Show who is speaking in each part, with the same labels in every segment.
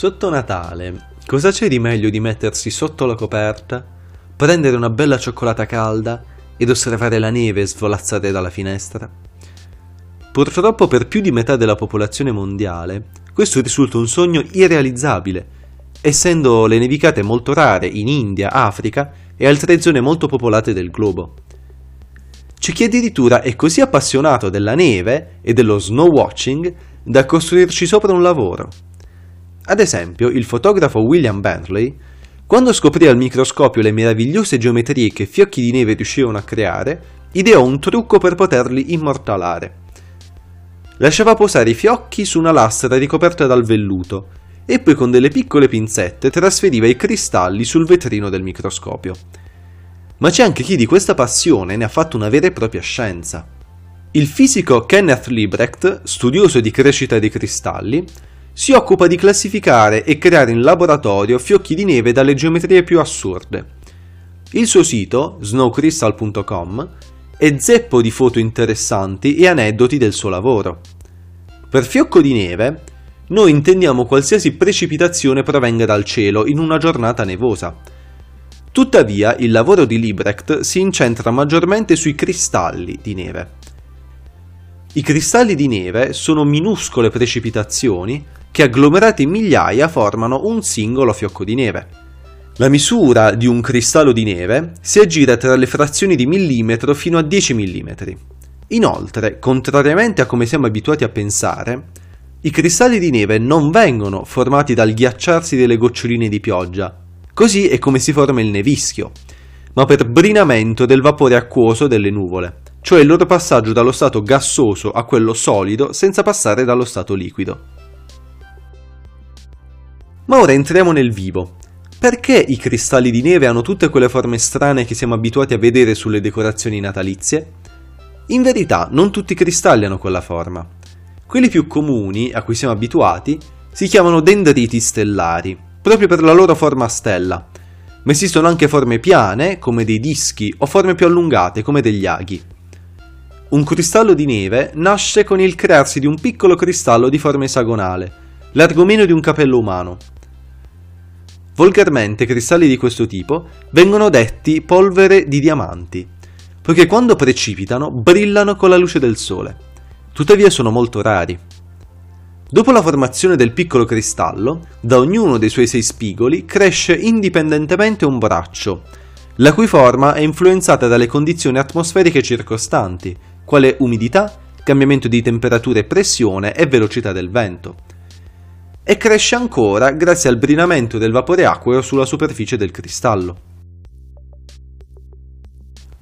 Speaker 1: Sotto Natale, cosa c'è di meglio di mettersi sotto la coperta, prendere una bella cioccolata calda ed osservare la neve svolazzare dalla finestra? Purtroppo per più di metà della popolazione mondiale, questo risulta un sogno irrealizzabile, essendo le nevicate molto rare in India, Africa e altre zone molto popolate del globo. C'è chi addirittura è così appassionato della neve e dello snow watching da costruirci sopra un lavoro. Ad esempio, il fotografo William Bentley, quando scoprì al microscopio le meravigliose geometrie che fiocchi di neve riuscivano a creare, ideò un trucco per poterli immortalare. Lasciava posare i fiocchi su una lastra ricoperta dal velluto e poi con delle piccole pinzette trasferiva i cristalli sul vetrino del microscopio. Ma c'è anche chi di questa passione ne ha fatto una vera e propria scienza. Il fisico Kenneth Liebrecht, studioso di crescita dei cristalli, si occupa di classificare e creare in laboratorio fiocchi di neve dalle geometrie più assurde. Il suo sito, snowcrystal.com, è zeppo di foto interessanti e aneddoti del suo lavoro. Per fiocco di neve, noi intendiamo qualsiasi precipitazione provenga dal cielo in una giornata nevosa. Tuttavia, il lavoro di Liebrecht si incentra maggiormente sui cristalli di neve. I cristalli di neve sono minuscole precipitazioni che agglomerati in migliaia formano un singolo fiocco di neve. La misura di un cristallo di neve si aggira tra le frazioni di millimetro fino a 10 mm. Inoltre, contrariamente a come siamo abituati a pensare, i cristalli di neve non vengono formati dal ghiacciarsi delle goccioline di pioggia, così è come si forma il nevischio, ma per brinamento del vapore acquoso delle nuvole, cioè il loro passaggio dallo stato gassoso a quello solido senza passare dallo stato liquido. Ma ora entriamo nel vivo. Perché i cristalli di neve hanno tutte quelle forme strane che siamo abituati a vedere sulle decorazioni natalizie? In verità non tutti i cristalli hanno quella forma. Quelli più comuni, a cui siamo abituati, si chiamano dendriti stellari, proprio per la loro forma a stella, ma esistono anche forme piane, come dei dischi, o forme più allungate, come degli aghi. Un cristallo di neve nasce con il crearsi di un piccolo cristallo di forma esagonale, largo meno di un capello umano. Volgarmente cristalli di questo tipo vengono detti polvere di diamanti, poiché quando precipitano brillano con la luce del sole. Tuttavia sono molto rari. Dopo la formazione del piccolo cristallo, da ognuno dei suoi sei spigoli cresce indipendentemente un braccio, la cui forma è influenzata dalle condizioni atmosferiche circostanti, quale umidità, cambiamento di temperatura e pressione e velocità del vento e cresce ancora grazie al brinamento del vapore acqueo sulla superficie del cristallo.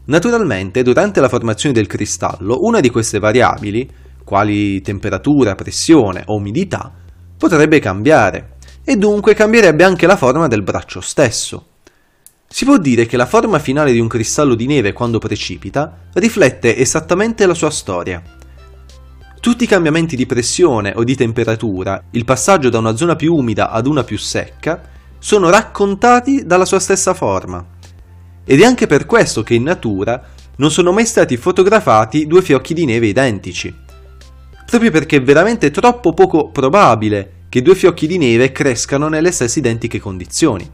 Speaker 1: Naturalmente, durante la formazione del cristallo, una di queste variabili, quali temperatura, pressione o umidità, potrebbe cambiare, e dunque cambierebbe anche la forma del braccio stesso. Si può dire che la forma finale di un cristallo di neve quando precipita riflette esattamente la sua storia, tutti i cambiamenti di pressione o di temperatura, il passaggio da una zona più umida ad una più secca, sono raccontati dalla sua stessa forma. Ed è anche per questo che in natura non sono mai stati fotografati due fiocchi di neve identici. Proprio perché è veramente troppo poco probabile che due fiocchi di neve crescano nelle stesse identiche condizioni.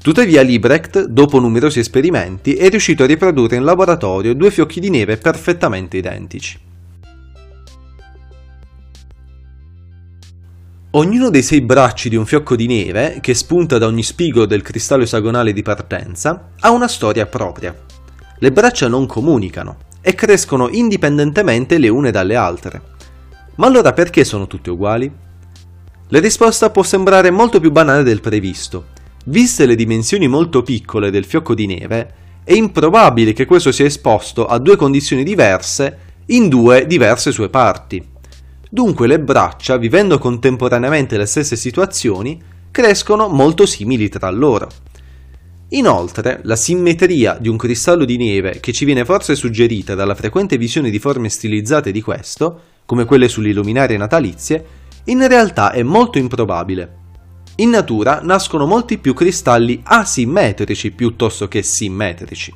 Speaker 1: Tuttavia Liebrecht, dopo numerosi esperimenti, è riuscito a riprodurre in laboratorio due fiocchi di neve perfettamente identici. Ognuno dei sei bracci di un fiocco di neve, che spunta da ogni spigo del cristallo esagonale di partenza, ha una storia propria. Le braccia non comunicano e crescono indipendentemente le une dalle altre. Ma allora perché sono tutte uguali? La risposta può sembrare molto più banale del previsto. Viste le dimensioni molto piccole del fiocco di neve, è improbabile che questo sia esposto a due condizioni diverse in due diverse sue parti. Dunque le braccia, vivendo contemporaneamente le stesse situazioni, crescono molto simili tra loro. Inoltre, la simmetria di un cristallo di neve che ci viene forse suggerita dalla frequente visione di forme stilizzate di questo, come quelle sulle luminarie natalizie, in realtà è molto improbabile. In natura nascono molti più cristalli asimmetrici piuttosto che simmetrici.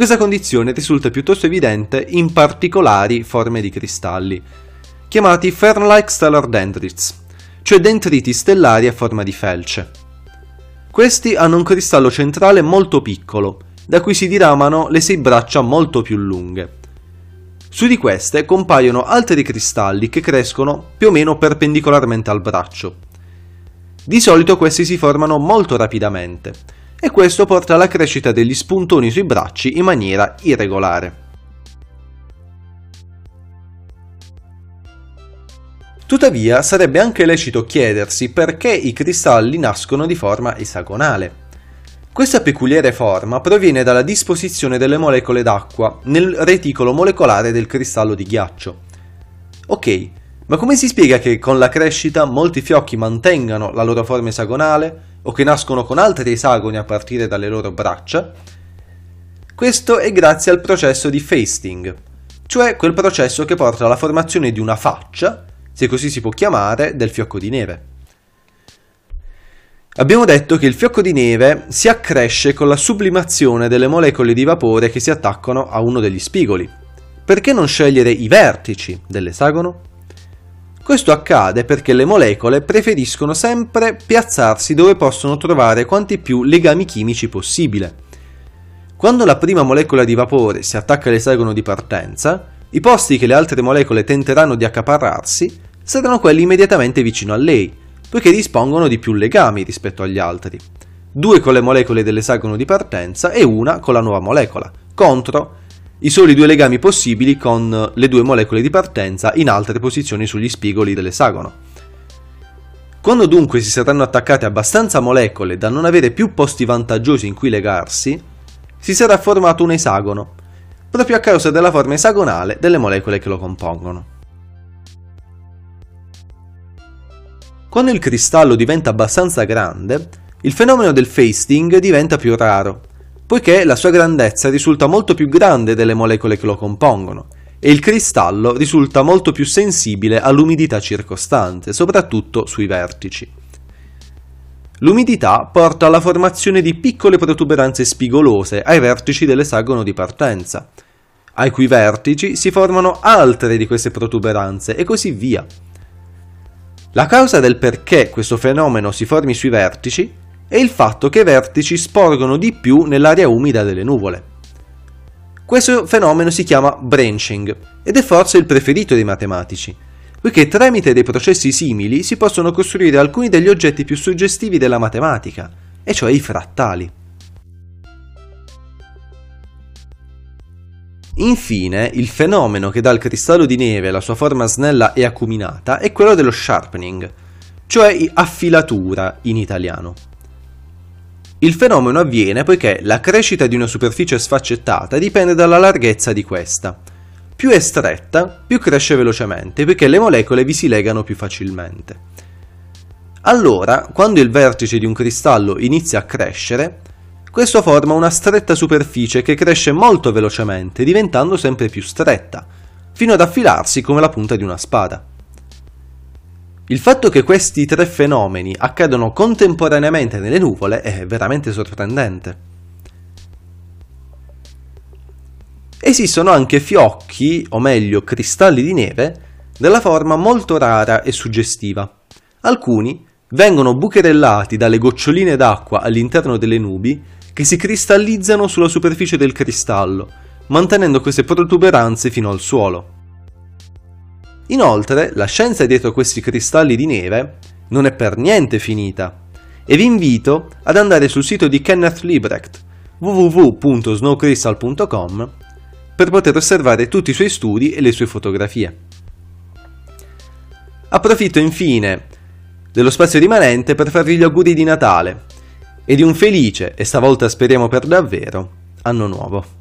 Speaker 1: Questa condizione risulta piuttosto evidente in particolari forme di cristalli, chiamati Fern-like stellar dendrites, cioè detriti stellari a forma di felce. Questi hanno un cristallo centrale molto piccolo, da cui si diramano le sei braccia molto più lunghe. Su di queste compaiono altri cristalli che crescono più o meno perpendicolarmente al braccio. Di solito questi si formano molto rapidamente e questo porta alla crescita degli spuntoni sui bracci in maniera irregolare. Tuttavia sarebbe anche lecito chiedersi perché i cristalli nascono di forma esagonale. Questa peculiare forma proviene dalla disposizione delle molecole d'acqua nel reticolo molecolare del cristallo di ghiaccio. Ok, ma come si spiega che con la crescita molti fiocchi mantengano la loro forma esagonale o che nascono con altri esagoni a partire dalle loro braccia? Questo è grazie al processo di fasting, cioè quel processo che porta alla formazione di una faccia se così si può chiamare, del fiocco di neve. Abbiamo detto che il fiocco di neve si accresce con la sublimazione delle molecole di vapore che si attaccano a uno degli spigoli. Perché non scegliere i vertici dell'esagono? Questo accade perché le molecole preferiscono sempre piazzarsi dove possono trovare quanti più legami chimici possibile. Quando la prima molecola di vapore si attacca all'esagono di partenza, i posti che le altre molecole tenteranno di accaparrarsi saranno quelli immediatamente vicino a lei, poiché dispongono di più legami rispetto agli altri. Due con le molecole dell'esagono di partenza e una con la nuova molecola, contro i soli due legami possibili con le due molecole di partenza in altre posizioni sugli spigoli dell'esagono. Quando dunque si saranno attaccate abbastanza molecole da non avere più posti vantaggiosi in cui legarsi, si sarà formato un esagono, proprio a causa della forma esagonale delle molecole che lo compongono. Quando il cristallo diventa abbastanza grande, il fenomeno del fasting diventa più raro, poiché la sua grandezza risulta molto più grande delle molecole che lo compongono e il cristallo risulta molto più sensibile all'umidità circostante, soprattutto sui vertici. L'umidità porta alla formazione di piccole protuberanze spigolose ai vertici dell'esagono di partenza, ai cui vertici si formano altre di queste protuberanze e così via. La causa del perché questo fenomeno si formi sui vertici è il fatto che i vertici sporgono di più nell'aria umida delle nuvole. Questo fenomeno si chiama branching ed è forse il preferito dei matematici, poiché tramite dei processi simili si possono costruire alcuni degli oggetti più suggestivi della matematica, e cioè i frattali. Infine, il fenomeno che dà al cristallo di neve la sua forma snella e acuminata è quello dello sharpening, cioè affilatura in italiano. Il fenomeno avviene poiché la crescita di una superficie sfaccettata dipende dalla larghezza di questa, più è stretta, più cresce velocemente, perché le molecole vi si legano più facilmente. Allora, quando il vertice di un cristallo inizia a crescere, questo forma una stretta superficie che cresce molto velocemente, diventando sempre più stretta, fino ad affilarsi come la punta di una spada. Il fatto che questi tre fenomeni accadono contemporaneamente nelle nuvole è veramente sorprendente. Esistono anche fiocchi, o meglio cristalli di neve, della forma molto rara e suggestiva. Alcuni vengono bucherellati dalle goccioline d'acqua all'interno delle nubi che si cristallizzano sulla superficie del cristallo, mantenendo queste protuberanze fino al suolo. Inoltre, la scienza dietro questi cristalli di neve non è per niente finita e vi invito ad andare sul sito di Kenneth Liebrecht www.snowcrystal.com per poter osservare tutti i suoi studi e le sue fotografie. Approfitto infine dello spazio rimanente per farvi gli auguri di Natale e di un felice, e stavolta speriamo per davvero, anno nuovo.